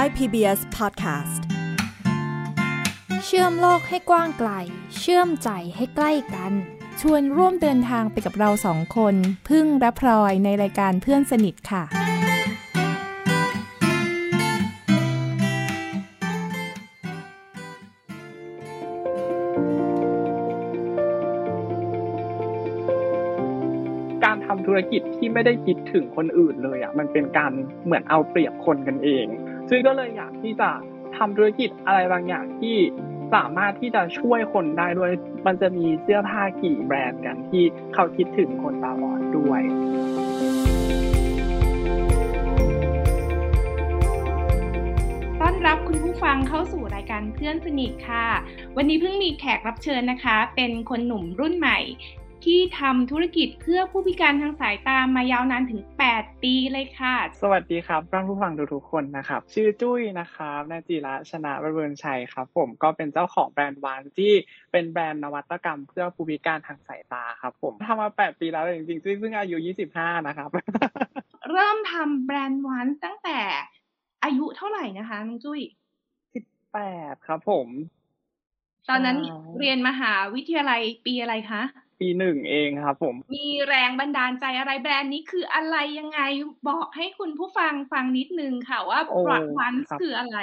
Thai PBS Podcast เชื่อมโลกให้กว้างไกล เชื่อมใจให้ใกล้กัน ชวนร่วมเดินทางไปกับเราสองคน พึ่งและพลอยในรายการเพื่อนสนิทค่ะ การทำธุรกิจที่ไม่ได้คิดถึงคนอื่นเลยอะ มันเป็นการเหมือนเอาเปรียบคนกันเอง ซึ่งก็เลยอยากที่จะทำธุรกิจอะไรบางอย่างที่สามารถที่จะช่วยคนได้ด้วย มันจะมีเสื้อผ้ากี่แบรนด์กันที่เขาคิดถึงคนตาบอดด้วยต้อนรับคุณผู้ฟังเข้าสู่รายการเพื่อนสนิทค่ะ วันนี้เพิ่งมีแขกรับเชิญนะคะ เป็นคนหนุ่มรุ่นใหม่ ที่ทำธุรกิจเพื่อผู้พิการทางสายตามายาวนานถึง 8 ปีเลยค่ะ สวัสดีครับท่านผู้ฟังทุกๆคนนะครับ ชื่อจุ้ยนะครับนาจีระชนะประเวินชัยครับ ผมก็เป็นเจ้าของแบรนด์วานที่เป็นแบรนด์นวัตกรรมเพื่อผู้พิการทางสายตาครับ ผมทำมา 8 ปีแล้วจริงๆ ซึ่งซึ่งอายุ 25 นะครับ เริ่มทำแบรนด์วันตั้งแต่อายุเท่าไหร่นะคะน้องจุ้ย 18 ครับผม ตอนนั้นใช่เรียนมหาวิทยาลัยปีอะไรคะ ปีหนึ่งเองครับผม มีแรงบันดาลใจอะไรแบรนด์นี้คืออะไรยังไงบอกให้คุณผู้ฟังฟังนิดนึงค่ะว่าโอ้วันครับคืออะไร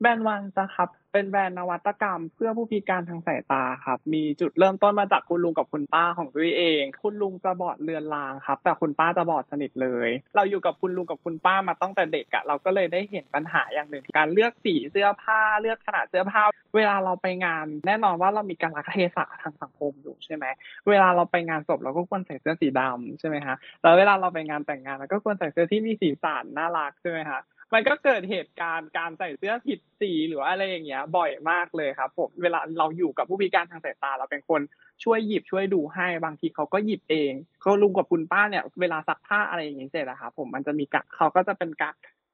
แบรนด์วันนะครับ เป็นแบรนด์นวัตกรรม เพื่อผู้พิการทางสายตาครับ มีจุดเริ่มต้นมาจากคุณลุงกับคุณป้าของตัวเอง คุณลุงจะบอดเลือนลางครับ แต่คุณป้าจะบอดสนิทเลย เราอยู่กับคุณลุงกับคุณป้ามาตั้งแต่เด็กอะเราก็เลยได้เห็นปัญหาอย่างหนึ่งการเลือกสีเสื้อผ้าเลือกขนาดเสื้อผ้า เวลาเราไปงาน แน่นอนว่าเรามีการรักเทศะทางสังคมอยู่ใช่ไหมเวลาเราไปงานศพเราก็ควรใส่เสื้อสีดำใช่ไหมฮะแล้วเวลาเราไปงานแต่งงานเราก็ควรใส่เสื้อที่มีสีสันน่ารักใช่ไหมฮะ มันก็เกิดเหตุการณ์การใส่เสื้อผิดสีหรือว่าอะไรอย่างเงี้ย บ่อยมากเลยครับผมเวลาเราอยู่กับผู้พิการทางสายตาเราเป็นคนช่วยหยิบช่วยดูให้บางทีเขาก็หยิบเองเขาลุงกับคุณป้าเนี่ยเวลาซักผ้าอะไรอย่างเงี้ยเสร็จอะครับผมมันจะมีกะเขาก็จะเป็นกะ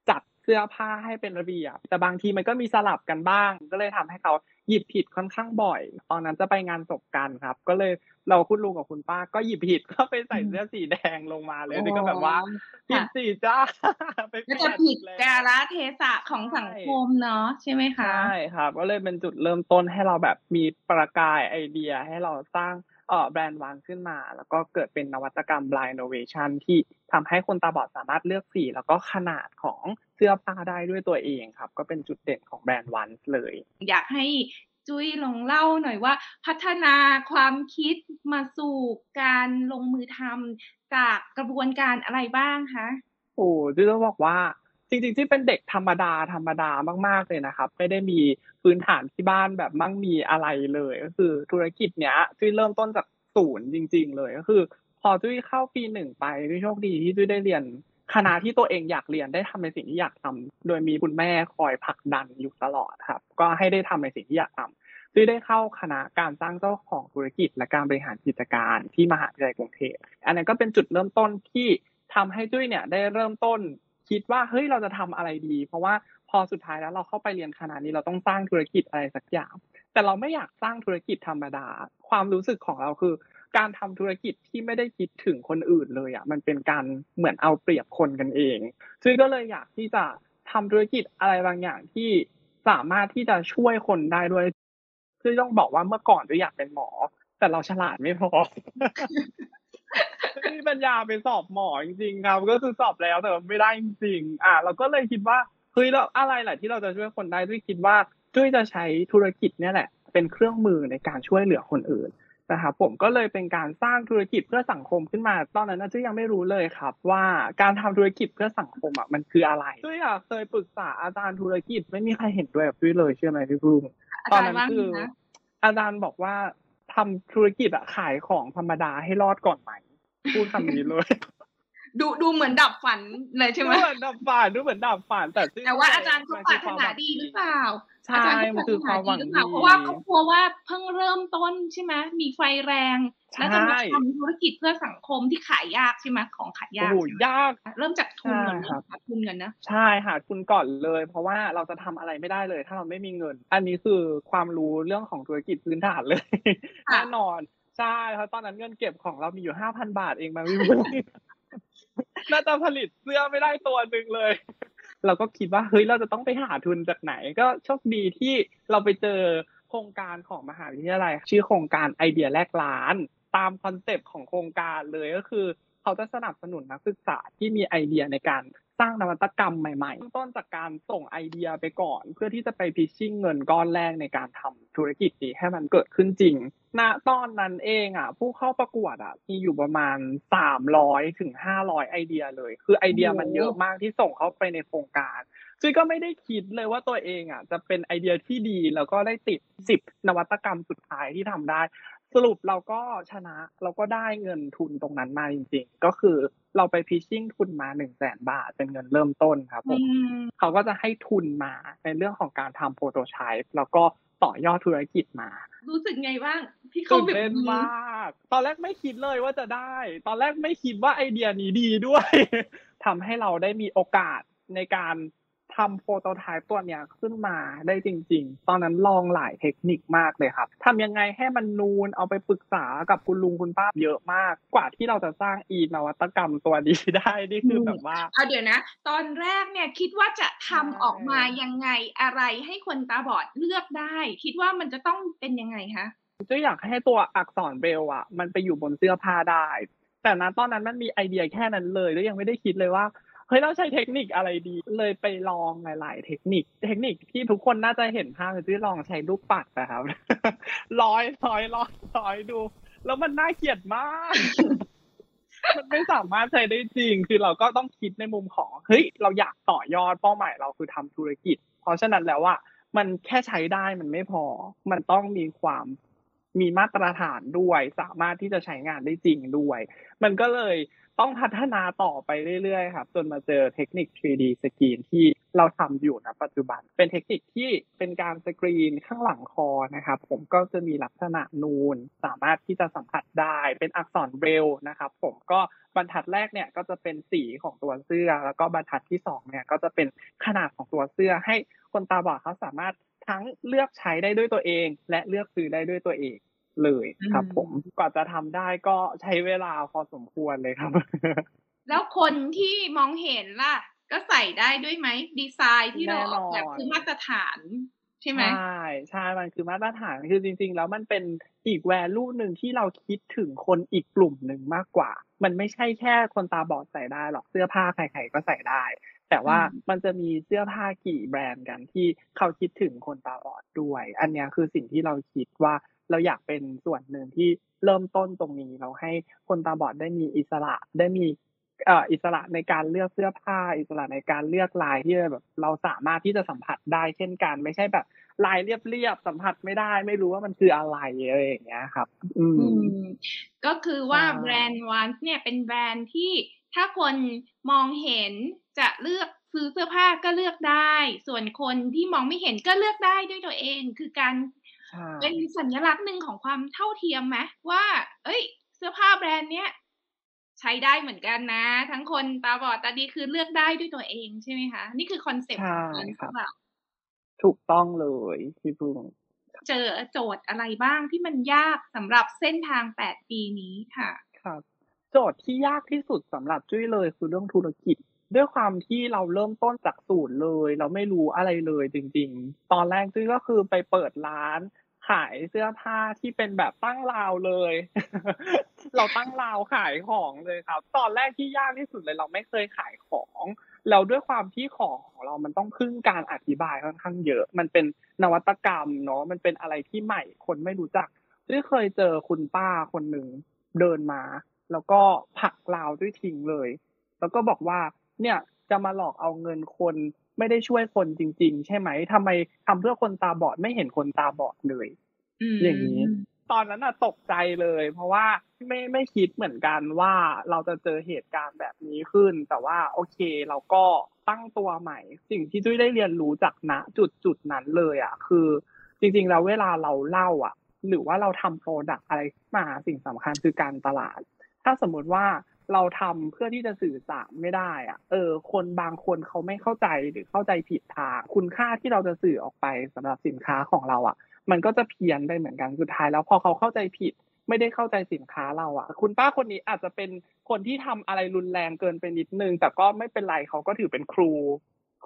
จัดเสื้อผ้าให้เป็นระเบียบ แต่บางทีมันก็มีสลับกันบ้าง ก็เลยทำให้เขาหยิบผิดค่อนข้างบ่อย ตอนนั้นจะไปงานศพกันครับ ก็เลยเราคุณลุงกับคุณป้าก็หยิบผิดก็ไปใส่เสื้อสีแดงลงมาเลยนี่ก็แบบว่าผิดสีจ้าไปเปก็ลี่ยนจะผิดแล้วกาลเทศะของสังคมเนาะใช่ไหมคะใช่ครับก็เลยเป็นจุดเริ่มต้นให้เราแบบมีประกายไอเดียให้เราสร้างเอ่อ แบรนด์วางขึ้นมา แล้วก็เกิดเป็นนวัตกรรม Blind Innovation ที่ทำให้คนตาบอดสามารถเลือกสี แล้วก็ขนาดของเสื้อผ้าได้ด้วยตัวเองครับ ก็เป็นจุดเด่นของแบรนด์วันเลย อยากให้จุ้ยลองเล่าหน่อยว่า พัฒนาความคิดมาสู่การลงมือทำจากกระบวนการอะไรบ้างคะโอ้จุ้ยต้องบอกว่าจริงๆที่เป็นเด็กธรรมดาธรรมดามากๆเลยนะครับ ไม่ได้มี พื้นฐานที่บ้านแบบมั่งมีอะไรเลยก็คือ ธุรกิจเนี้ยจุ้ยเริ่มต้นจากศูนย์จริง ๆ เลยก็คือ พอจุ้ยเข้าปีหนึ่งไปจุ้ยโชคดีที่จุ้ยได้เรียนคณะที่ตัวเองอยากเรียนได้ทำในสิ่งที่อยากทำโดยมีคุณแม่คอยผลักดันอยู่ตลอดครับ ก็ให้ได้ทำในสิ่งที่อยากทำจุ้ยได้เข้าคณะการสร้างเจ้าของธุรกิจ และการบริหารกิจการที่มหาวิทยาลัยกรุงเทพอันนั้นก็เป็นจุดเริ่มต้นที่ทำให้จุ้ยเนี่ยได้เริ่มต้นคิดว่าเฮ้ยเราจะทำอะไรดี เพราะว่า อสุดท้ายแล้วเราเข้าไปเรียนคณะนี้เราต้องสร้างธุรกิจอะไรสักอย่าง แต่เราไม่อยากสร้างธุรกิจธรรมดา ความรู้สึกของเราคือ การทำธุรกิจที่ไม่ได้คิดถึงคนอื่นเลยอะมันเป็นการเหมือนเอาเปรียบคนกันเอง ซึ่งก็เลยอยากที่จะทำธุรกิจอะไรบางอย่างที่สามารถที่จะช่วยคนได้ด้วยคือต้องบอกว่าเมื่อก่อนด้วยอยากเป็นหมอ แต่เราฉลาดไม่พอม่มีปัญญาไปสอบหมอจริงๆครับ ก็คือสอบแล้วแต่ไม่ได้จริงๆอะเราก็เลยคิดว่า เฮ้ยแล้วอะไรแหละที่เราจะช่วยคนได้ด้วยคิดว่าด้วยจะใช้ธุรกิจเนี่ยแหละ เป็นเครื่องมือในการช่วยเหลือคนอื่นนะครับผมก็เลยเป็นการสร้างธุรกิจเพื่อสังคมขึ้นมา ตอนนั้นน่ะจุ้ยยังไม่รู้เลยครับ ว่าการทำธุรกิจเพื่อสังคมอะมันคืออะไรจุ้ยอะเคยปรึกษาอาจารย์ธุรกิจไม่มีใครเห็นด้วยกับจุ้ยเลยเชื่อไหมพี่พึ่งอาตอนจารนั้ย์นว่าคือไงนะอาจารย์บอกว่าทำธุรกิจอะขายของธรรมดาให้รอดก่อนไหมพูดคำนี้เลย ดูดูเหมือนดับฝันเลยใช่ไหมดูเหมือนดับฝันดูเหมือนดับฝันแต่ซึ่งแต่ว่าอาจารย์เขามันปคืรารถควมนาหวังดีหรือเปล่าใช่อาจารย์มันคือความหวังหรือดีเปล่าเพราะว่าเขากลัวว่าเพิ่งเริ่มต้นใช่ไหมมีไฟแรง แล้วจะมาใช่ทำธุรกิจเพื่อสังคมที่ขายยากใช่ไหมของขายโอ้ยากโหใช่ไหมยาก เริ่มจากทุนก่อนใช่ครันะบหาทุนก่อนนะใช่หาทุนก่อนเลย เพราะว่าเราจะทำอะไรไม่ได้เลย ถ้าเราไม่มีเงิน อันนี้คือความรู้เรื่องของธุรกิจพื้นฐานเลยค่ะแน่นอนใช่เพราะตอนนั้นเงินเก็บของเรามีอยู่ห้าพันบาทเองมาพี่พึ่ง น่าจะผลิตเสื้อไม่ได้ตัวหนึ่งเลย เราก็คิดว่าเฮ้ยเราจะต้องไปหาทุนจากไหน ก็โชคดีที่เราไปเจอโครงการของมหาวิทยาลัย ชื่อโครงการไอเดียแลกล้าน ตามคอนเซปต์ของโครงการเลยก็คือ เขาจะสนับสนุนนักศึกษาที่มีไอเดียในการ สร้างนวัตกรรมใหม่ๆ ต้นจากการส่งไอเดียไปก่อน เพื่อที่จะไป pitching เงินก้อนแรกในการทำธุรกิจนี้ให้มันเกิดขึ้นจริง ณ ตอนนั้นเองอะ ผู้เข้าประกวดอะมีอยู่ประมาณ 300ถึง500 ไอเดียเลย คือไอเดียมันเยอะมากที่ส่งเข้าไปในโครงการซึ่งก็ไม่ได้คิดเลยว่าตัวเองอะจะเป็นไอเดียที่ดีแล้วก็ได้ติด 10 นวัตกรรมสุดท้ายที่ทำได้ สรุปเราก็ชนะเราก็ได้เงินทุนตรงนั้นมาจริง ๆ ก็คือเราไปพิชชิ่งทุนมา1 0 0 0 0แสนบาทเป็นเงินเริ่มต้นครับผมเขาก็จะให้ทุนมาในเรื่องของการทำโปรโตไทป์แล้วก็ต่อยอดธุรกิจมา รู้สึกไงบ้างที่เขาแบบเป็นมากตอนแรกไม่คิดเลยว่าจะได้ ตอนแรกไม่คิดว่าไอเดียนี้ดีด้วยทำให้เราได้มีโอกาสในการ ทำโปรโตไทป์ตัวเนี้ยขึ้นมาได้จริง ๆ ตอนนั้นลองหลายเทคนิคมากเลยครับทำยังไงให้มันนูนเอาไปปรึกษากับคุณลุงคุณป้าเยอะมาก กว่าที่เราจะสร้างอีนวัตกรรมตัวนี้ได้นี่คือแบบว่าเอาเดี๋ยวนะ ตอนแรกเนี่ยคิดว่าจะทำออกมายังไงอะไรให้คนตาบอดเลือกได้ คิดว่ามันจะต้องเป็นยังไงคะจะอยากให้ตัวอักษรเบลอะมันไปอยู่บนเสื้อผ้าได้แต่นะตอนนั้นมันมีไอเดียแค่นั้นเลยแล้วยังไม่ได้คิดเลยว่า เฮ้ยเราใช้เทคนิคอะไรดี เลยไปลองหลาย ๆ เทคนิค เทคนิคที่ทุกคนน่าจะเห็นภาพคือที่ลองใช้ลูกปัดนะครับร้อยร้อยร้อยร้อยดู แล้วมันน่าเกลียดมาก มันไม่สามารถใช้ได้จริง คือเราก็ต้องคิดในมุมของเฮ้ยเราอยากต่อยอดเป้าหมายเราคือทำธุรกิจ เพราะฉะนั้นแล้วว่ามันแค่ใช้ได้มันไม่พอ มันต้องมีความมีมาตรฐานด้วย สามารถที่จะใช้งานได้จริงด้วย มันก็เลย ต้องพัฒนาต่อไปเรื่อยๆครับจนมาเจอเทคนิค 3D สกรีนที่เราทำอยู่นะปัจจุบัน เป็นเทคนิคที่เป็นการสกรีนข้างหลังคอนะครับ ผมก็จะมีลักษณะนูน สามารถที่จะสัมผัสได้เป็นอักษรเบลนะครับ ผมก็บรรทัดแรกเนี่ยก็จะเป็นสีของตัวเสื้อ แล้วก็บรรทัดที่สองเนี่ยก็จะเป็นขนาดของตัวเสื้อ ให้คนตาบอดเขาสามารถทั้งเลือกใช้ได้ด้วยตัวเอง และเลือกซื้อได้ด้วยตัวเอง เลยครับผมกว่าจะทำได้ก็ใช้เวลาพอสมควรเลยครับ แล้วคนที่มองเห็นล่ะ ก็ใส่ได้ด้วยไหมดีไซน์ที่เราออกแบบคือมาตรฐานใช่ไหมใช่ใช่มันคือมาตรฐานคือจริง ๆ แล้วมันเป็นอีกแวลูหนึ่งที่เราคิดถึงคนอีกกลุ่มหนึ่งมากกว่า มันไม่ใช่แค่คนตาบอดใส่ได้หรอกเสื้อผ้าใครๆก็ใส่ได้แต่ว่ามันจะมีเสื้อผ้ากี่แบรนด์กันที่เขาคิดถึงคนตาบอดด้วย อันนี้คือสิ่งที่เราคิดว่า เราอยากเป็นส่วนหนึ่งที่เริ่มต้นตรงนี้เราให้คนตาบอดได้มีอิสระได้มีเอ่ออิสระในการเลือกเสื้อผ้า อิสระในการเลือกลายที่แบบเราสามารถที่จะสัมผัสได้เช่นกันไม่ใช่แบบลายเรียบๆสัมผัสไม่ได้ ไม่รู้ว่ามันคืออะไรอะไรอย่างเงี้ยครับ อืมก็คือว่าแบรนด์ ONCE เนี่ยเป็นแบรนด์ที่ถ้าคนมองเห็นจะเลือกซื้อเสื้อผ้าก็เลือกได้ ส่วนคนที่มองไม่เห็นก็เลือกได้ด้วยตัวเอง คือการ เป็นสัญลักษณ์หนึ่งของความเท่าเทียมไหมว่า เอ้ย เสื้อผ้าแบรนด์เนี้ยใช้ได้เหมือนกันนะ ทั้งคนตาบอดตาดีคือเลือกได้ด้วยตัวเองใช่ไหมคะ นี่คือคอนเซ็ปต์ของครับถูกต้องเลยพี่พึ่งเจอโจทย์อะไรบ้างที่มันยากสำหรับเส้นทางแปดปีนี้ค่ะ ครับ โจทย์ที่ยากที่สุดสำหรับจุ้ยเลยคือเรื่องธุรกิจ ด้วยความที่เราเริ่มต้นจากศูนย์เลย เราไม่รู้อะไรเลยจริง ๆ ตอนแรกจุ้ยก็คือไปเปิดร้าน ขายเสื้อผ้าที่เป็นแบบตั้งราวเลย เราตั้งราวขายของเลยครับ ตอนแรกที่ยากที่สุดเลย เราไม่เคยขายของแล้วด้วยความที่ของของเรามันต้องพึ่งการอธิบายค่อนข้างเยอะ มันเป็นนวัตกรรมเนาะมันเป็นอะไรที่ใหม่คนไม่รู้จักด้วยเคยเจอคุณป้าคนหนึ่งเดินมา แล้วก็ผักราวด้วยทิ้งเลย แล้วก็บอกว่า เนี่ยจะมาหลอกเอาเงินคนไม่ได้ช่วยคนจริง ๆ ใช่ไหมทำไมทำเพื่อคนตาบอดไม่เห็นคนตาบอดเลยอย่างนี้ ตอนนั้นอะตกใจเลย เพราะว่าไม่ไม่คิดเหมือนกันว่าเราจะเจอเหตุการณ์แบบนี้ขึ้น แต่ว่าโอเคเราก็ตั้งตัวใหม่ สิ่งที่จุ้ยได้เรียนรู้จากณจุดจุดนั้นเลยอะคือ จริง ๆ แล้วเวลาเราเล่าอะหรือว่าเราทำโปรดักอะไรมาสิ่งสำคัญคือการตลาด ถ้าสมมุติว่า เราทำเพื่อที่จะสื่อสารไม่ได้อะเออ คนบางคนเขาไม่เข้าใจหรือเข้าใจผิดทาง คุณค่าที่เราจะสื่อออกไปสำหรับสินค้าของเราอะมันก็จะเพี้ยนไปเหมือนกันสุดท้ายแล้วพอเขาเข้าใจผิดไม่ได้เข้าใจสินค้าเราอะคุณป้าคนนี้อาจจะเป็นคนที่ทำอะไรรุนแรงเกินไปนิดนึง แต่ก็ไม่เป็นไรเขาก็ถือเป็นครู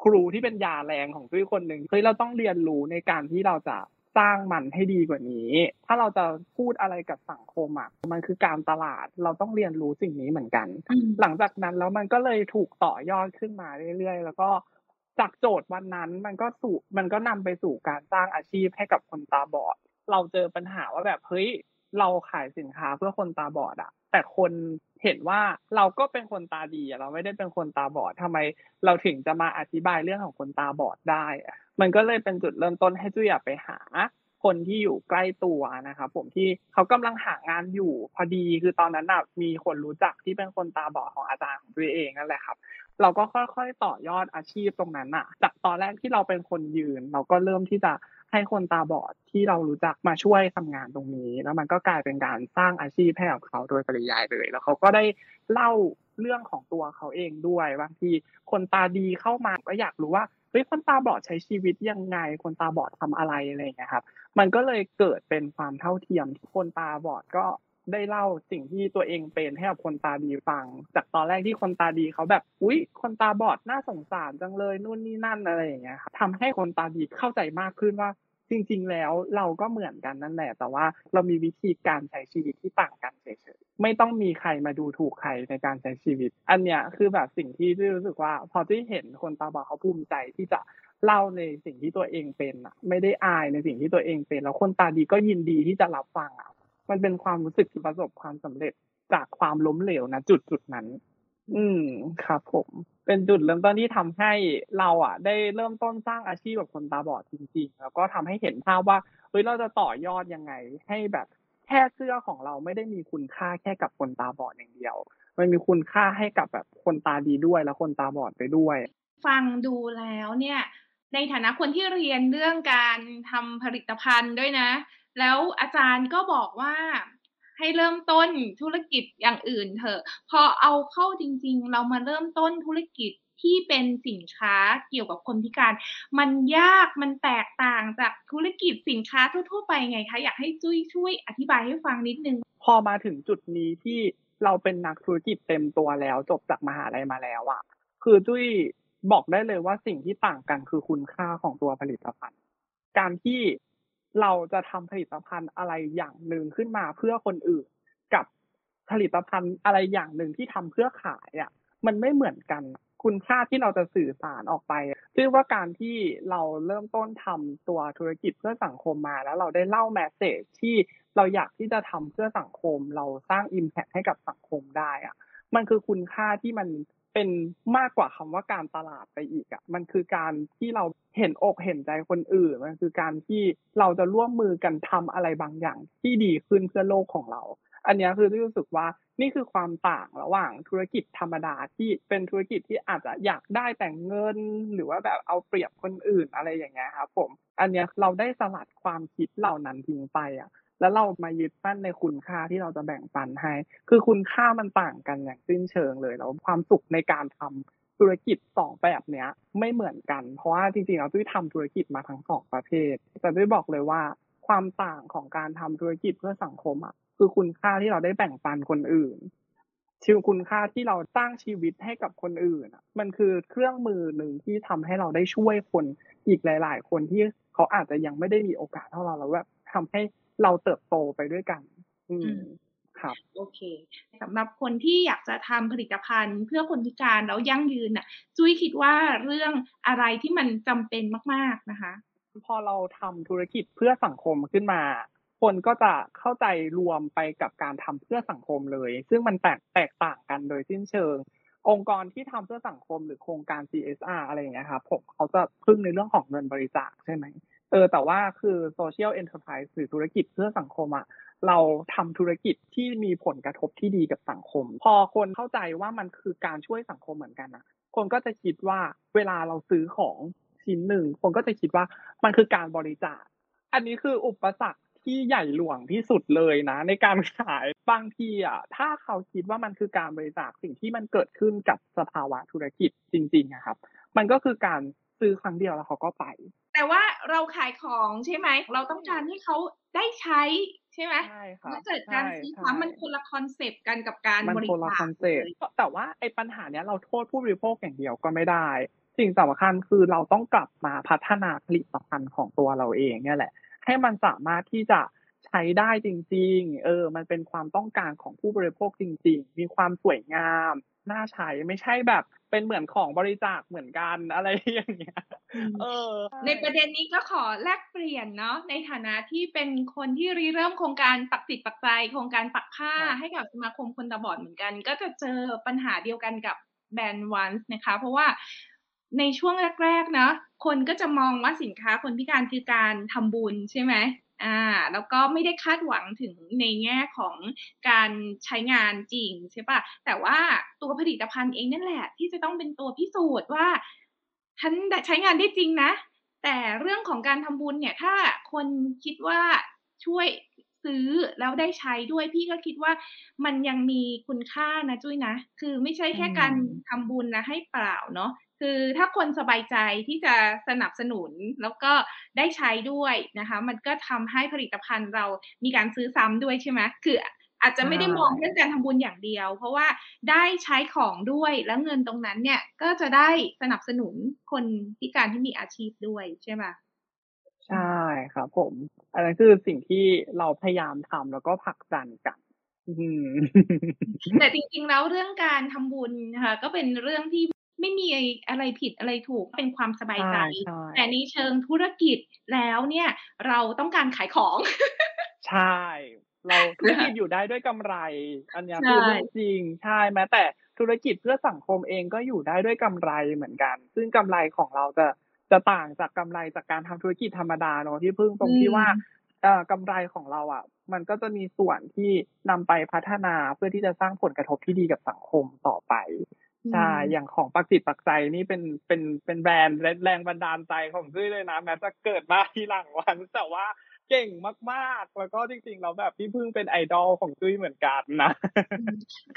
ครูที่เป็นยาแรงของทุกคนหนึ่งเฮ้ยเราต้องเรียนรู้ในการที่เราจะ สร้างมันให้ดีกว่านี้ ถ้าเราจะพูดอะไรกับสังคมอะมันคือการตลาด เราต้องเรียนรู้สิ่งนี้เหมือนกัน หลังจากนั้นแล้วมันก็เลยถูกต่อยอดขึ้นมาเรื่อยๆ แล้วก็จากโจทย์วันนั้นมันก็สู่มันก็นำไปสู่การสร้างอาชีพให้กับคนตาบอด เราเจอปัญหาว่าแบบเฮ้ย เราขายสินค้าเพื่อคนตาบอดอะแต่คนเห็นว่าเราก็เป็นคนตาดีเราไม่ได้เป็นคนตาบอดทำไมเราถึงจะมาอธิบายเรื่องของคนตาบอดได้อะมันก็เลยเป็นจุดเริ่มต้นให้จุ้ยไปหาคนที่อยู่ใกล้ตัวนะครับผมที่เขากำลังหางานอยู่พอดีคือตอนนั้นมีคนรู้จักที่เป็นคนตาบอดของอาจารย์ของตัวเองนั่นแหละครับ เราก็ค่อยๆต่อยอดอาชีพตรงนั้นอะจากตอนแรกที่เราเป็นคนยืน เราก็เริ่มที่จะ ให้คนตาบอดที่เรารู้จักมาช่วยทำงานตรงนี้ แล้วมันก็กลายเป็นการสร้างอาชีพให้กับเขาโดยปริยายเลย แล้วเขาก็ได้เล่าเรื่องของตัวเขาเองด้วยบางทีคนตาดีเข้ามาก็อยากรู้ว่าเฮ้ยคนตาบอดใช้ชีวิตยังไง คนตาบอดทำอะไรอะไรเงี้ยครับ มันก็เลยเกิดเป็นความเท่าเทียมที่คนตาบอดก็ ได้เล่าสิ่งที่ตัวเองเป็นให้กับคนตาดีฟัง จากตอนแรกที่คนตาดีเขาแบบ อุ๊ย คนตาบอดน่าสงสารจังเลยนู่นนี่นั่นอะไรอย่างเงี้ยครับทำให้คนตาดีเข้าใจมากขึ้นว่า จริง ๆ แล้วเราก็เหมือนกันนั่นแหละ แต่ว่าเรามีวิธีการใช้ชีวิตที่ต่างกันเฉยๆไม่ต้องมีใครมาดูถูกใครในการใช้ชีวิต อันเนี้ยคือแบบสิ่งที่รู้สึกว่า พอที่เห็นคนตาบอดเขาภูมิใจที่จะเล่าในสิ่งที่ตัวเองเป็นอะ ไม่ได้อายในสิ่งที่ตัวเองเป็น แล้วคนตาดีก็ยินดีที่จะรับฟังอะ มันเป็นความรู้สึกที่ประสบความสำเร็จจากความล้มเหลวนะจุดจุดนั้น อืมครับผม เป็นจุดเริ่มต้นที่ทำให้เราอะ ได้เริ่มต้นสร้างอาชีพกับคนตาบอดจริง ๆ แล้วก็ทำให้เห็นภาพว่าเฮ้ยเราจะต่อยอดยังไง ให้แบบแค่เสื้อของเราไม่ได้มีคุณค่าแค่กับคนตาบอดอย่างเดียว มันมีคุณค่าให้กับแบบคนตาดีด้วยแล้วคนตาบอดไปด้วย ฟังดูแล้วเนี่ย ในฐานะคนที่เรียนเรื่องการทำผลิตภัณฑ์ด้วยนะ แล้วอาจารย์ก็บอกว่าให้เริ่มต้นธุรกิจอย่างอื่นเถอะ พอเอาเข้าจริง ๆ เรามาเริ่มต้นธุรกิจที่เป็นสินค้าเกี่ยวกับคนพิการ มันยากมันแตกต่างจากธุรกิจสินค้าทั่ว ๆ ไปไงคะ อยากให้จุ้ยช่วยอธิบายให้ฟังนิดนึง พอมาถึงจุดนี้ที่เราเป็นนักธุรกิจเต็มตัวแล้ว จบจากมหาลัยมาแล้วอะคือจุ้ยบอกได้เลยว่าสิ่งที่ต่างกันคือคุณค่าของตัวผลิตภัณฑ์ การที่ เราจะทำผลิตภัณฑ์อะไรอย่างหนึ่งขึ้นมาเพื่อคนอื่น กับผลิตภัณฑ์อะไรอย่างหนึ่งที่ทำเพื่อขายอะ มันไม่เหมือนกันคุณค่าที่เราจะสื่อสารออกไปซึ่งว่าการที่เราเริ่มต้นทำตัวธุรกิจเพื่อสังคมมา แล้วเราได้เล่าแมสเซจที่เราอยากที่จะทำเพื่อสังคม เราสร้างอิมแพคให้กับสังคมได้อะมันคือคุณค่าที่มัน เป็นมากกว่าคำว่าการตลาดไปอีกอะมันคือการที่เราเห็นอกเห็นใจคนอื่นมันคือการที่เราจะร่วมมือกันทำอะไรบางอย่างที่ดีขึ้นเพื่อโลกของเรา อันนี้คือที่รู้สึกว่านี่คือความต่างระหว่างธุรกิจธรรมดาที่เป็นธุรกิจที่อาจจะอยากได้แต่งเงิน หรือว่าแบบเอาเปรียบคนอื่นอะไรอย่างเงี้ยครับผม อันนี้เราได้สลัดความคิดเหล่านั้นทิ้งไปอะ แล้วเรามายึดมั่นในคุณค่าที่เราจะแบ่งปันให้ คือคุณค่ามันต่างกันอย่างสิ้นเชิงเลยแล้วความสุขในการทำธุรกิจสองแบบเนี้ย ไม่เหมือนกัน เพราะว่าจริงๆเราตุ้ยทำธุรกิจมาทั้งสองประเภทแต่ตุ้ยบอกเลยว่าความต่างของการทำธุรกิจเพื่อสังคมอะคือคุณค่าที่เราได้แบ่งปันคนอื่นชีวคุณค่าที่เราสร้างชีวิตให้กับคนอื่นมันคือเครื่องมือหนึ่งที่ทำให้เราได้ช่วยคนอีกหลาย ๆ คนที่เขาอาจจะยังไม่ได้มีโอกาสเท่าเราแล้วแบบทำให้ เราเติบโตไปด้วยกัน อืมครับโอเคสำหรับคนที่อยากจะทำผลิตภัณฑ์ เพื่อคนพิการแล้วยั่งยืนน่ะ จุ้ยคิดว่าเรื่องอะไรที่มันจำเป็นมาก ๆนะคะ พอเราทำธุรกิจเพื่อสังคมขึ้นมา คนก็จะเข้าใจรวมไปกับการทำเพื่อสังคมเลย ซึ่งมันแตกแตกต่างกันโดยสิ้นเชิง องค์กรที่ทำเพื่อสังคมหรือโครงการ CSR อะไรอย่างเงี้ยครับผมเขาจะพึ่งในเรื่องของเงินบริจาคใช่ไหม เออแต่ว่าคือ social enterprise หรือธุรกิจเพื่อสังคมอะเราทำธุรกิจที่มีผลกระทบที่ดีกับสังคม พอคนเข้าใจว่ามันคือการช่วยสังคมเหมือนกันอะคนก็จะคิดว่าเวลาเราซื้อของชิ้นหนึ่งคนก็จะคิดว่ามันคือการบริจาค อันนี้คืออุปสรรคที่ใหญ่หลวงที่สุดเลยนะ ในการขายบางทีอะถ้าเขาคิดว่ามันคือการบริจาคสิ่งที่มันเกิดขึ้นกับสภาวะธุรกิจจริงๆนะครับ มันก็คือการซื้อครั้งเดียวแล้วเขาก็ไป แต่แต่ว่าเราขายของใช่ไหม เราต้องการให้เขาได้ใช้ใช่ไหมใช่ค่ะเมื่อเกิดการซื้อซ้ำมันคนละคอนเซปต์กันกับการมันบริคนละจาคคอนเซ็ปต์แต่ว่าไอ้ปัญหาเนี้ยเราโทษผู้บริโภคอย่างเดียวก็ไม่ได้ สิ่งสำคัญคือเราต้องกลับมาพัฒนาผลิตภัณฑ์ของตัวเราเองเนี่ยแหละ ให้มันสามารถที่จะใช้ได้จริง ๆ เออ มันเป็นความต้องการของผู้บริโภคจริง ๆ มีความสวยงาม น่าใช้ไม่ใช่แบบเป็นเหมือนของบริจาคเหมือนกันอะไรอย่างเงี้ยเออ ในประเด็นนี้ก็ขอแลกเปลี่ยนเนาะในฐานะที่เป็นคนที่ริเริ่มโครงการปักติดปักใจโครงการปักผ้าครับให้กับสมาคมคนตาบอดเหมือนกัน ก็จะเจอปัญหาเดียวกันกับแบรนด์วันส์นะคะ เพราะว่าในช่วงแรกๆนะคนก็จะมองว่าสินค้าคนพิการคือการทำบุญใช่ไหม อ่าแล้วก็ไม่ได้คาดหวังถึงในแง่ของการใช้งานจริงใช่ปะแต่ว่าตัวผลิตภัณฑ์เองนั่นแหละ ที่จะต้องเป็นตัวพิสูจน์ว่าฉันใช้งานได้จริงนะ แต่เรื่องของการทำบุญเนี่ยถ้าคนคิดว่าช่วยซื้อแล้วได้ใช้ด้วยพี่ก็คิดว่ามันยังมีคุณค่านะจุ้ยนะ คือไม่ใช่แค่การอืมทำบุญนะให้เปล่าเนาะ คือถ้าคนสบายใจที่จะสนับสนุนแล้วก็ได้ใช้ด้วยนะคะ มันก็ทำให้ผลิตภัณฑ์เรามีการซื้อซ้ำด้วยใช่ไหมคืออาจจะไม่ได้มองเรื่องการทำบุญอย่างเดียว เพราะว่าได้ใช้ของด้วยแล้วเงินตรงนั้นเนี่ยก็จะได้สนับสนุนคนพิการที่มีอาชีพด้วยใช่ไหมใช่ครับผมอันนั้นคือสิ่งที่เราพยายามทำแล้วก็ผลักดันกันอืมแต่จริงๆแล้วเรื่องการทำบุญนะคะก็เป็นเรื่องที่ ไม่มีอะไรผิดอะไรถูกเป็นความสบายใจใช่ใช่แต่ในเชิงธุรกิจแล้วเนี่ย เราต้องการขายของ ใช่ เราธุรกิจอยู่ได้ด้วยกำไร อันเนี้ยใช่คือเรื่องจริงใช่แม้แต่ธุรกิจเพื่อสังคมเองก็อยู่ได้ด้วยกำไรเหมือนกัน ซึ่งกำไรของเราจะจะต่างจากกำไรจากการทำธุรกิจธรรมดาเนอะที่พึ่งตรงที่ว่าเอ่อกำไรของเราอะ มันก็จะมีส่วนที่นำไปพัฒนาเพื่อที่จะสร้างผลกระทบที่ดีกับสังคมต่อไป ใช่ อย่างของปักจิตปักใจนี่เป็นเป็นเป็นแบรนด์และแรงบันดาลใจของจุ้ยเลยนะแม้จะเกิดมาทีหลังวันแต่ว่าเก่งมากๆ แล้วก็จริงๆแล้วแบบพี่พึ่งเป็นไอดอลของจุ้ยเหมือนกันนะ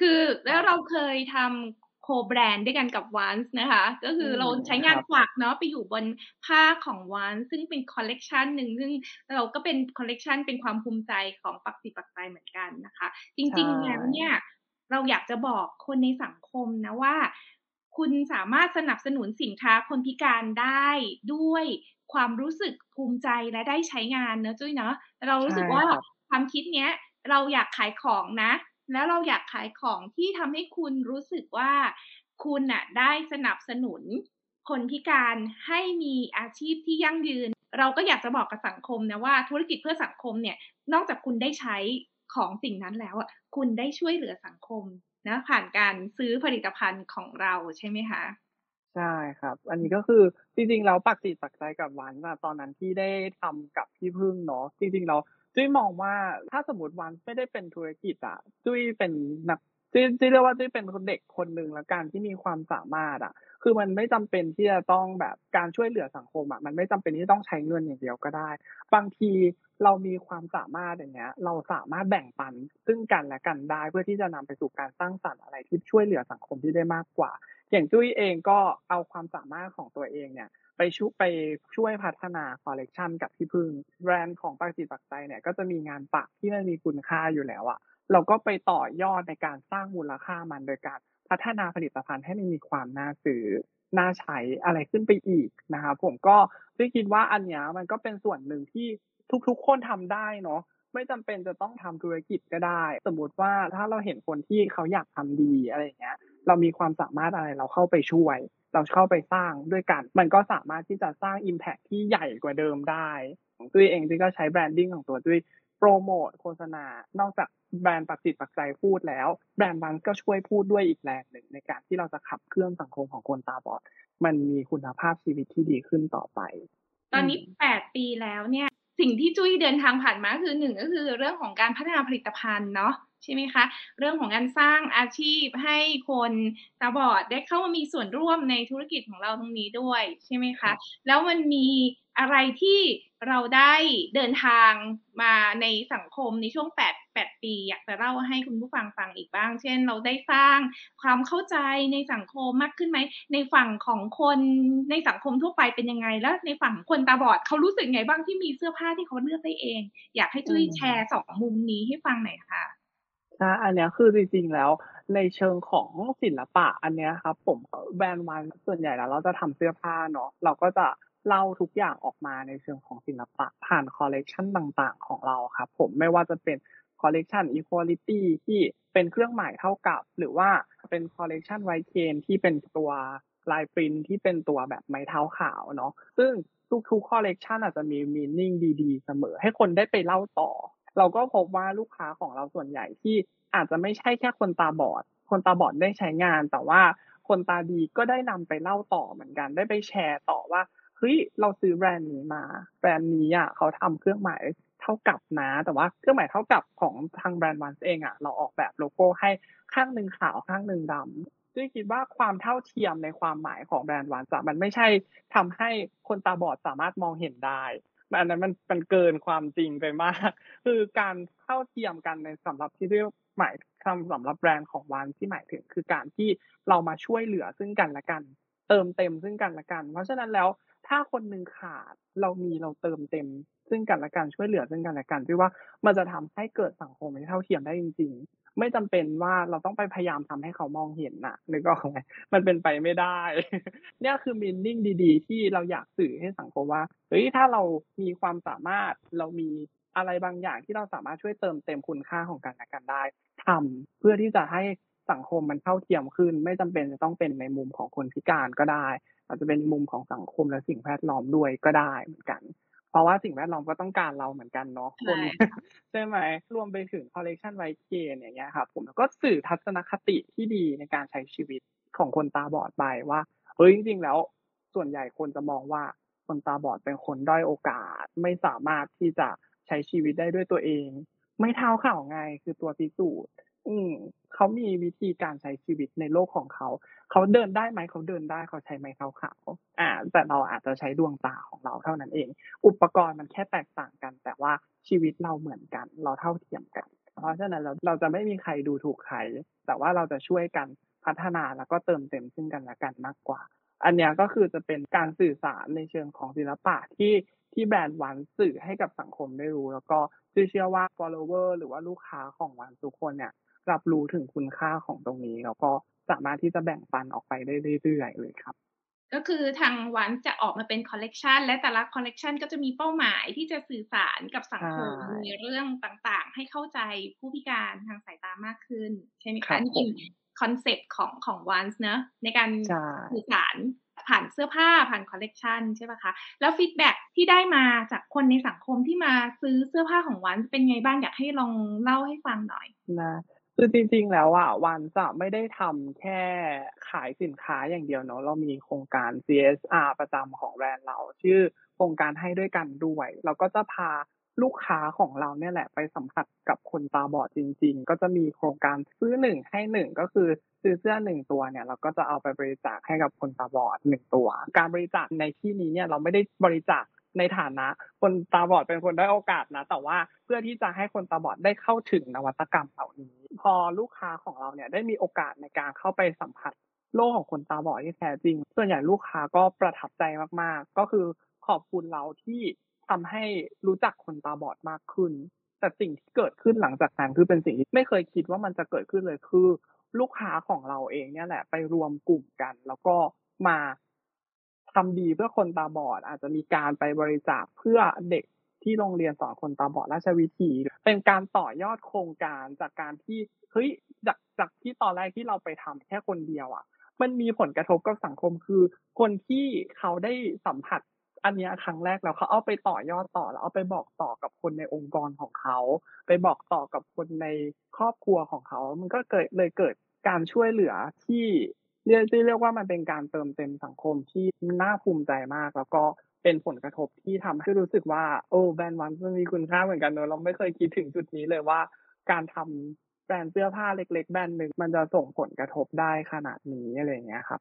คือแล้วเราเคยทำโคแบรนด์ด้วยกันกับวันส์นะคะ ก็คือมเราใช้งานครับฝักเนาะไปอยู่บนผ้าของ ONCE ซึ่งเป็นคอลเลกชันหนึ่งซึ่งเราก็เป็นคอลเลกชันเป็นความภูมิใจของปักจิตปักใจเหมือนกันนะคะ จริงๆแล้วเนี่ย เราอยากจะบอกคนในสังคมนะว่า คุณสามารถสนับสนุนสินค้าคนพิการได้ด้วยความรู้สึกภูมิใจและได้ใช้งานเนอะจุ้ยเนาะเรารู้สึกว่าใช่ครับความคิดเนี้ย เราอยากขายของนะ แล้วเราอยากขายของที่ทำให้คุณรู้สึกว่าคุณน่ะได้สนับสนุนคนพิการให้มีอาชีพที่ยั่งยืน เราก็อยากจะบอกกับสังคมนะว่าธุรกิจเพื่อสังคมเนี่ย นอกจากคุณได้ใช้ของสิ่งนั้นแล้วอะ คุณได้ช่วยเหลือสังคมนะผ่านการซื้อผลิตภัณฑ์ของเราใช่ไหมคะใช่ครับ อันนี้ก็คือจริงๆเราปักจิตปักใจกับวันนะตอนนั้นที่ได้ทำกับพี่พึ่งเนาะจริงๆเราจุ้ยมองว่าถ้าสมมติวันไม่ได้เป็นธุรกิจอะจุ้ยเป็นนัก จุ้ยจุ้ยเรียกว่าจุ้ยเป็นคนเด็กคนหนึ่งแล้วการที่มีความสามารถอะ คือมันไม่จำเป็นที่จะต้องแบบการช่วยเหลือสังคมอะมันไม่จำเป็นที่ต้องใช้เงินอย่างเดียวก็ได้ บางทีเรามีความสามารถอย่างเงี้ย เราสามารถแบ่งปันซึ่งกันและกันได้เพื่อที่จะนำไปสู่การสร้างสรรค์อะไรที่ช่วยเหลือสังคมที่ได้มากกว่า อย่างจุ้ยเองก็เอาความสามารถของตัวเองเนี่ยไปช่วยไปช่วยพัฒนาคอลเลกชันกับพี่พึ่งแบรนด์ของปักจิตปักใจเนี่ยก็จะมีงานปักที่มันมีคุณค่าอยู่แล้วอะ เราก็ไปต่อยอดในการสร้างมูลค่ามันโดยการพัฒนาผลิตภัณฑ์ให้มันมีความน่าซื้อน่าใช้อะไรขึ้นไปอีกนะครับผมก็จุ้ยคิดว่าอันนี้มันก็เป็นส่วนหนึ่งที่ทุกๆ คนทำได้เนาะไม่จำเป็นจะต้องทำธุรกิจก็ได้ สมมติว่าถ้าเราเห็นคนที่เขาอยากทำดีอะไรอย่างเงี้ย เรามีความสามารถอะไรเราเข้าไปช่วย เราเข้าไปสร้างด้วยกัน มันก็สามารถที่จะสร้าง Impact ที่ใหญ่กว่าเดิมได้ ของตุ้ยเองตุ้ยก็ใช้แบรนดิ้งของตัวตุ้ยโปรโมทโฆษณานอกจาก แบรนด์ปักจิตปักใจพูดแล้ว แบรนด์บันก็ช่วยพูดด้วยอีกแรงหนึ่งในการที่เราจะขับเคลื่อนสังคมของคนตาบอด มันมีคุณภาพชีวิตที่ดีขึ้นต่อไป ตอนนี้แปดปีแล้วเนี่ย สิ่งที่จุ้ยเดินทางผ่านมาคือหนึ่งก็คือเรื่องของการพัฒนาผลิตภัณฑ์เนาะใช่ไหมคะ เรื่องของการสร้างอาชีพให้คนตาบอดได้เข้ามามีส่วนร่วมในธุรกิจของเราตรงนี้ด้วยใช่ไหมคะ แล้วมันมีอะไรที่ เราได้เดินทางมาในสังคมในช่วง 8 8 ปี อยากจะเล่าให้คุณผู้ฟังฟังอีกบ้าง เช่น เราได้สร้างความเข้าใจในสังคมมากขึ้นไหม ในฝั่งของคนในสังคมทั่วไปเป็นยังไง แล้วในฝั่งคนตาบอดเขารู้สึกไงบ้างที่มีเสื้อผ้าที่เขาเลือกได้เอง อยากให้จุ้ยแชร์สองมุมนี้ให้ฟังหน่อยค่ะใช่อันนี้คือจริงๆแล้วในเชิงของศิลปะอันนี้ครับผมแบรนด์ ONCE ส่วนใหญ่แล้วเราจะทำเสื้อผ้าเนาะเราก็จะ เล่าทุกอย่างออกมาในเชิงของศิลปะผ่านคอลเลกชันต่างๆ ของเราครับผมไม่ว่าจะเป็นคอลเลกชัน equality ที่เป็นเครื่องหมายเท่ากับ หรือว่าเป็นคอลเลกชัน white cane ที่เป็นตัวลายปรินที่เป็นตัวแบบไม้เท้าขาวเนาะซึ่งทุกๆคอลเลกชันอาจจะมี meaning ดีๆ เสมอ ให้คนได้ไปเล่าต่อ เราก็พบว่าลูกค้าของเราส่วนใหญ่ที่อาจจะไม่ใช่แค่คนตาบอด คนตาบอดได้ใช้งาน แต่ว่าคนตาดีก็ได้นำไปเล่าต่อเหมือนกันได้ไปแชร์ต่อว่า เฮ้ยเราซื้อแบรนด์นี้มา แบรนด์นี้อะเขาทำเครื่องหมายเท่ากับนะ แต่ว่าเครื่องหมายเท่ากับของทางแบรนด์วันเองอะเราออกแบบโลโก้ให้ข้างหนึ่งขาวข้างหนึ่งดำด้วยคิดว่าความเท่าเทียมในความหมายของแบรนด์วันจะมันไม่ใช่ทำให้คนตาบอดสามารถมองเห็นได้อันนั้นมันมันเกินความจริงไปมาก คือการเท่าเทียมกันในสำหรับที่เรียกหมายคำสำหรับแบรนด์ของวันที่หมายถึงคือการที่เรามาช่วยเหลือซึ่งกันและกัน เติมเต็มซึ่งกันและกัน เพราะฉะนั้นแล้ว ถ้าคนหนึ่งขาดเรามีเราเติมเต็ม ซึ่งกันและกันช่วยเหลือซึ่งกันและกันที่ว่ามันจะทำให้เกิดสังคมที่เท่าเทียมได้จริง ๆ ไม่จำเป็นว่าเราต้องไปพยายามทำให้เขามองเห็นน่ะนึกออกไหมมันเป็นไปไม่ได้ เนี่ยคือมินนิ่งดี ๆ ที่เราอยากสื่อให้สังคมว่าเฮ้ยถ้าเรามีความสามารถเรามีอะไรบางอย่างที่เราสามารถช่วยเติมเต็มคุณค่าของกันและกันได้ทำเพื่อที่จะให้สังคมมันเท่าเทียมขึ้น ไม่จำเป็นจะต้องเป็นในมุมของคนพิการก็ได้อาจจะเป็นมุมของสังคมและสิ่งแวดล้อมด้วยก็ได้เหมือนกัน เพราะว่าสิ่งแวดล้อมก็ต้องการเราเหมือนกันเนาะคนใช่ไหมรวมไปถึงคอลเลกชันไวเคนอย่างเงี้ยครับผมก็สื่อทัศนคติที่ดีในการใช้ชีวิตของคนตาบอดไปว่าเฮ้ยจริง ๆ แล้วส่วนใหญ่คนจะมองว่าคนตาบอดเป็นคนด้อยโอกาส ไม่สามารถที่จะใช้ชีวิตได้ด้วยตัวเอง ไม่เท้าข่าวไงคือตัวพิสูจน์ อืมเขามีวิธีการใช้ชีวิตในโลกของเขา เขาเดินได้ไหมเขาเดินได้เขาใช้ไม้เท้าขาวอ่า แต่เราอาจจะใช้ดวงตาของเราเท่านั้นเอง อุปกรณ์มันแค่แตกต่างกัน แต่ว่าชีวิตเราเหมือนกัน เราเท่าเทียมกัน เพราะฉะนั้นเราเราจะไม่มีใครดูถูกใคร แต่ว่าเราจะช่วยกันพัฒนาแล้วก็เติมเต็มซึ่งกันและกันมากกว่า อันนี้ก็คือจะเป็นการสื่อสารในเชิงของศิลปะที่ที่แบรนด์ ONCE สื่อให้กับสังคมได้รู้ แล้วก็เชื่อว่า follower หรือว่าลูกค้าของ ONCE ทุกคนเนี่ย รับรู้ถึงคุณค่าของตรงนี้ แล้วก็สามารถที่จะแบ่งปันออกไปได้เรื่อยๆเลยครับ ก็คือทาง ONCE จะออกมาเป็นคอลเลกชันและแต่ละคอลเลกชันก็จะมีเป้าหมายที่จะสื่อสารกับสังคมในเรื่องต่างๆ ให้เข้าใจผู้พิการทางสายตามากขึ้น ใช่ไหมคะนี่เป็นคอนเซ็ปต์ของของ ONCE เนอะในการสื่อสารผ่านเสื้อผ้าผ่านคอลเลกชันใช่ปะคะ แล้ว feedback ที่ได้มาจากคนในสังคมที่มาซื้อเสื้อผ้าของ ONCE เป็นไงบ้างอยากให้ลองเล่าให้ฟังหน่อยนะ คือจริงๆ แล้วอะ ONCE จะไม่ได้ทำแค่ขายสินค้าอย่างเดียวเนาะเรามีโครงการ CSR ประจำของแบรนด์เรา ชื่อโครงการให้ด้วยกันด้วย เราก็จะพาลูกค้าของเราเนี่ยแหละไปสัมผัสกับคนตาบอดจริง ๆ ก็จะมีโครงการซื้อหนึ่งให้หนึ่งก็คือซื้อเสื้อหนึ่งตัวเนี่ยเราก็จะเอาไปบริจาคให้กับคนตาบอดหนึ่งตัว การบริจาคในที่นี้เนี่ยเราไม่ได้บริจาค ในฐานะ คนตาบอดเป็นคนได้โอกาสนะ แต่ว่าเพื่อที่จะให้คนตาบอดได้เข้าถึงนวัตกรรมเหล่านี้ พอลูกค้าของเราเนี่ยได้มีโอกาสในการเข้าไปสัมผัสโลกของคนตาบอดที่แท้จริง ส่วนใหญ่ลูกค้าก็ประทับใจมากๆ ก็คือขอบคุณเราที่ทำให้รู้จักคนตาบอดมากขึ้น แต่สิ่งที่เกิดขึ้นหลังจากนั้นคือเป็นสิ่งที่ไม่เคยคิดว่ามันจะเกิดขึ้นเลยคือ ลูกค้าของเราเองเนี่ยแหละไปรวมกลุ่มกัน แล้วก็มา ทำดีเพื่อคนตาบอด อาจจะมีการไปบริจาคเพื่อเด็กที่โรงเรียนสอนคนตาบอดราชวิถี เป็นการต่อยอดโครงการจากการที่เฮ้ยจากจากที่ตอนแรกที่เราไปทำแค่คนเดียวอะ มันมีผลกระทบกับสังคมคือ คนที่เขาได้สัมผัสอันนี้ครั้งแรกแล้วเขาเอาไปต่อยอดต่อแล้วเอาไปบอกต่อกับคนในองค์กรของเขา ไปบอกต่อกับคนในครอบครัวของเขา มันก็เกิดเลยเกิดการช่วยเหลือที่ เรียกเรียกว่ามันเป็นการเติมเต็มสังคมที่น่าภูมิใจมาก แล้วก็เป็นผลกระทบที่ทำให้รู้สึกว่าโอ้แบรนด์วันมันมีคุณค่าเหมือนกันเนอะเราไม่เคยคิดถึงจุดนี้เลยว่า การทำแบรนด์เสื้อผ้าเล็ก ๆ แบรนด์หนึ่งมันจะส่งผลกระทบได้ขนาดนี้อะไรเงี้ยครับ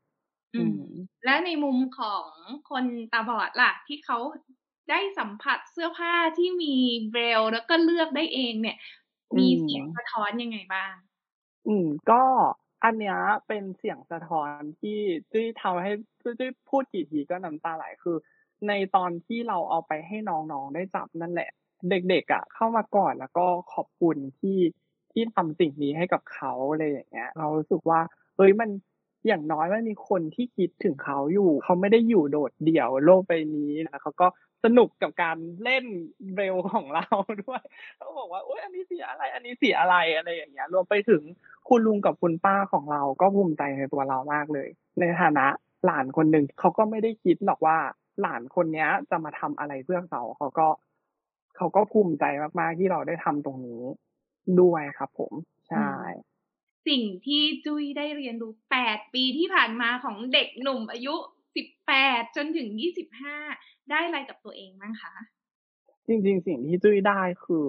อืม และในมุมของคนตาบอดล่ะ ที่เขาได้สัมผัสเสื้อผ้าที่มีเบรลแล้วก็เลือกได้เองเนี่ย มีเสียงสะท้อนยังไงบ้าง อืม ก็ อันเนี้ยเป็นเสียงสะท้อนที่จุ้ทำให้จุ้พูดกี่ทีก็น้ำตาไหลคือ ในตอนที่เราเอาไปให้น้องๆได้จับนั่นแหละ เด็กๆอะ เข้ามาก่อนแล้วก็ขอบคุณที่ที่ทำสิ่งนี้ให้กับเขาอะไรอย่างเงี้ย เรารู้สึกว่าเฮ้ยมันอย่างน้อยมันมีคนที่คิดถึงเขาอยู่ เขาไม่ได้อยู่โดดเดี่ยวโลกใบนี้นะเขาก็ สนุกกับการเล่นเร็วของเราด้วยเขาบอกว่าโอ๊ยอันนี้เสียอะไร อันนี้เสียอะไรอะไรอย่างเงี้ย รวมไปถึงคุณลุงกับคุณป้าของเราก็ภูมิใจในตัวเรามากเลย ในฐานะหลานคนหนึ่งเขาก็ไม่ได้คิดหรอกว่า หลานคนเนี้ย จะมาทำอะไรเพื่อเขาเขาก็เขาก็ภูมิใจมากๆที่เราได้ทำตรงนี้ด้วยครับ ผมใช่สิ่งที่จุ้ยได้เรียนรู้แปดปีที่ผ่านมาของเด็กหนุ่มอายุ สิบแปดจนถึงยี่สิบห้าได้อะไรกับตัวเองบ้างคะ จริง ๆ สิ่งที่จุ้ยได้คือ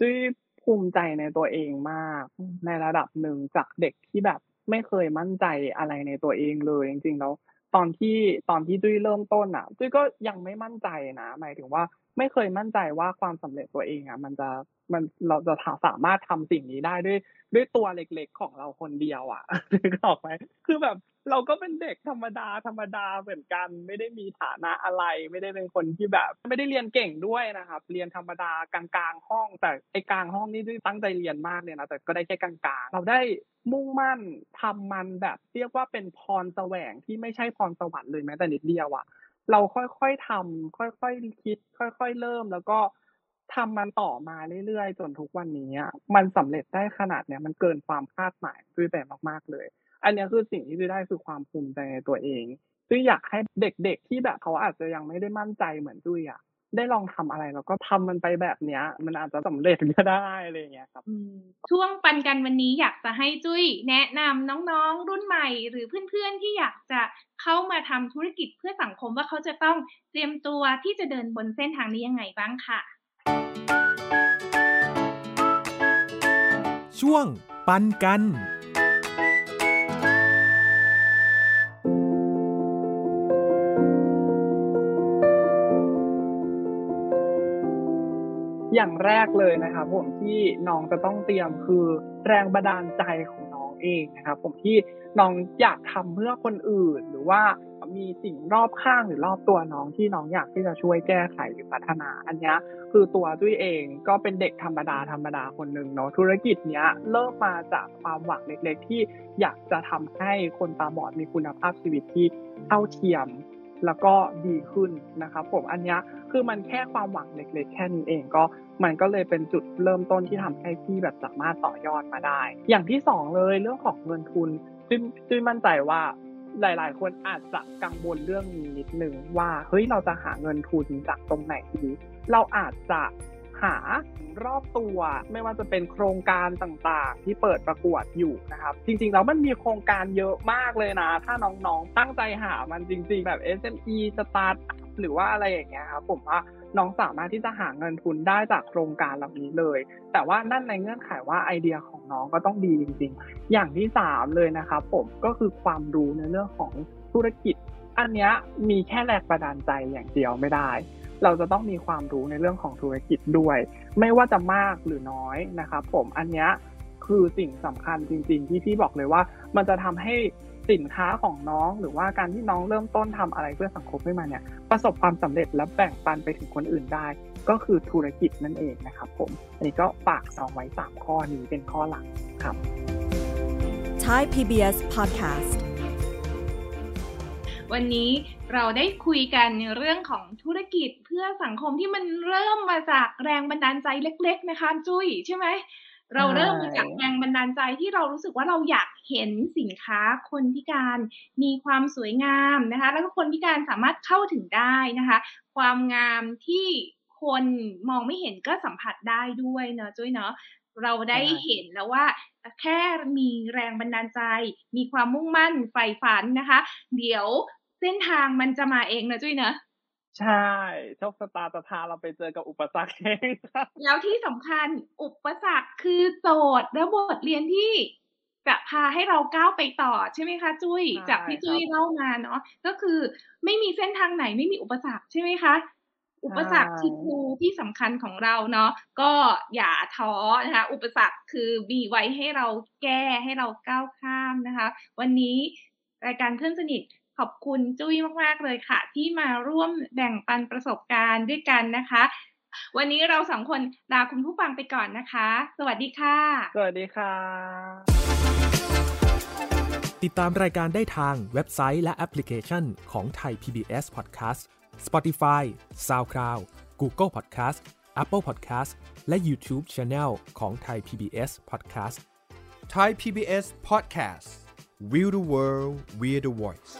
จุ้ยภูมิใจในตัวเองมาก ในระดับหนึ่งจากเด็กที่แบบไม่เคยมั่นใจอะไรในตัวเองเลย จริงๆแล้วตอนที่ตอนที่จุ้ยเริ่มต้นอะจุ้ยก็ยังไม่มั่นใจนะหมายถึงว่า ไม่เคยมั่นใจว่าความสำเร็จตัวเองอะ มันจะมันเราจะสามารถทำสิ่งนี้ได้ด้วยด้วยตัวเล็กๆของเราคนเดียวอะนึกออกไหมคือแบบเราก็เป็นเด็กธรรมดาธรรมดาเหมือนกัน ไม่ได้มีฐานะอะไร ไม่ได้เป็นคนที่แบบ ไม่ได้เรียนเก่งด้วยนะครับ เรียนธรรมดากลางๆห้อง แต่ไอ้กลางห้องนี่ด้วยตั้งใจเรียนมากเลยนะแต่ก็ได้แค่กลางๆ เราได้มุ่งมั่นทำมันแบบ เรียกว่าเป็นพรแสวงที่ไม่ใช่พรสวรรค์เลยแม้แต่นิดเดียวอะ เราค่อยๆทำค่อยๆคิด ค่อย ๆ เริ่มแล้วก็ทำมันต่อมาเรื่อยๆจนทุกวันนี้มันสำเร็จได้ขนาดเนี้ยมันเกินความคาดหมายด้วยแบบมากๆเลย อันนี้คือสิ่งที่ได้คือความภูมิใจในตัวเองซึ่งอยากให้เด็กๆที่แบบเขาอาจจะยังไม่ได้มั่นใจเหมือนจุ้ยอะ ได้ลองทำอะไรแล้วก็ทำมันไปแบบเนี้ย มันอาจจะสำเร็จก็ได้อะไรอย่างเงี้ยครับช่วงปันกันวันนี้อยากจะให้จุ้ยแนะนำน้องๆรุ่นใหม่ หรือเพื่อนๆที่อยากจะเข้ามาทำธุรกิจเพื่อสังคมว่าเขาจะต้องเตรียมตัวที่จะเดินบนเส้นทางนี้ยังไงบ้างค่ะ ช่วงปันกัน อย่างแรกเลยนะครับผมที่น้องจะต้องเตรียมคือแรงบันดาลใจของน้องเองนะครับผมที่น้องอยากทำเพื่อคนอื่น หรือว่ามีสิ่งรอบข้างหรือรอบตัวน้องที่น้องอยากที่จะช่วยแก้ไขหรือพัฒนา อันนี้คือตัวด้วยเองก็เป็นเด็กธรรมดาธรรมดาคนหนึ่งเนาะธุรกิจเนี้ยเริ่มมาจากความหวังเล็กๆ ที่อยากจะทำให้คนตาบอดมีคุณภาพชีวิตที่เท่าเทียม แล้วก็ดีขึ้นนะครับผมอันนี้คือมันแค่ความหวังเล็กๆ แค่นี้เองก็มันก็เลยเป็นจุดเริ่มต้นที่ทำให้พี่แบบสามารถต่อยอดมาได้ อย่างที่สองเลยเรื่องของเงินทุนจุ้ยจุ้ยมั่นใจว่าหลาย ๆ คนอาจจะกังวลเรื่องนี้นิดนึงว่าเฮ้ยเราจะหาเงินทุนจากตรงไหนดีเราอาจจะ หารอบตัวไม่ว่าจะเป็นโครงการต่างๆ ที่เปิดประกวดอยู่นะครับ จริงๆแล้วมันมีโครงการเยอะมากเลยนะ ถ้าน้องๆตั้งใจหามันจริง ๆ แบบ SME สตาร์ทหรือว่าอะไรอย่างเงี้ยครับผมว่าน้องสามารถที่จะหาเงินทุนได้จากโครงการเหล่านี้เลย แต่ว่านั่นในเงื่อนไขว่าไอเดียของน้องก็ต้องดีจริง ๆ อย่างที่สามเลยนะครับผมก็คือความรู้ในเรื่องของธุรกิจ อันเนี้ยมีแค่แรงบันดาลใจอย่างเดียวไม่ได้ เราจะต้องมีความรู้ในเรื่องของธุรกิจด้วย ไม่ว่าจะมากหรือน้อยนะครับผมอันเนี้ยคือสิ่งสำคัญจริง ๆ ที่พี่บอกเลยว่า มันจะทำให้สินค้าของน้องหรือว่าการที่น้องเริ่มต้นทำอะไรเพื่อสังคมขึ้นมาเนี่ย ประสบความสำเร็จและแบ่งปันไปถึงคนอื่นได้ ก็คือธุรกิจนั่นเองนะครับผมอันนี้ก็ฝากสองไว้สามข้อนี้เป็นข้อหลักครับ Thai PBS Podcast วันนี้เราได้คุยกันในเรื่องของธุรกิจเพื่อสังคมที่มันเริ่มมาจากแรงบันดาลใจเล็ก ๆ นะคะจุ้ยใช่ไหมเราเริ่มมาจากแรงบันดาลใจที่เรารู้สึกว่าเราอยากเห็นสินค้าคนพิการมีความสวยงามนะคะ แล้วก็คนพิการสามารถเข้าถึงได้นะคะ ความงามที่คนมองไม่เห็นก็สัมผัสได้ด้วยเนาะจุ้ยเนาะเราได้เห็นแล้วว่าแค่มีแรงบันดาลใจ มีความมุ่งมั่นใฝ่ฝันนะคะ เดี๋ยว เส้นทางมันจะมาเองนะจุ้ยเนาะใช่โชคชะตาจะพาเราไปเจอกับอุปสรรคเองครับแล้วที่สำคัญอุปสรรคคือโจทย์และบทเรียนที่จะพาให้เราก้าวไปต่อใช่ไหมคะจุ้ยจากที่จุ้ยเล่ามาเนาะก็คือไม่มีเส้นทางไหนไม่มีอุปสรรคใช่ไหมคะ อุปสรรคที่ครูที่สำคัญของเราเนาะก็อย่าท้อนะคะ อุปสรรคคือมีไว้ให้เราแก้ให้เราก้าวข้ามนะคะ วันนี้รายการเพื่อนสนิท ขอบคุณจุ้ยมากๆเลยค่ะ ที่มาร่วมแบ่งปันประสบการณ์ด้วยกันนะคะ วันนี้เราสองคนลาคุณผู้ฟังไปก่อนนะคะ สวัสดีค่ะ สวัสดีค่ะ ติดตามรายการได้ทางเว็บไซต์และแอปพลิเคชันของไทย PBS Podcast Spotify SoundCloud Google Podcast Apple Podcast และ YouTube Channel ของไทย PBS Podcast Thai PBS Podcast We the World We the Voice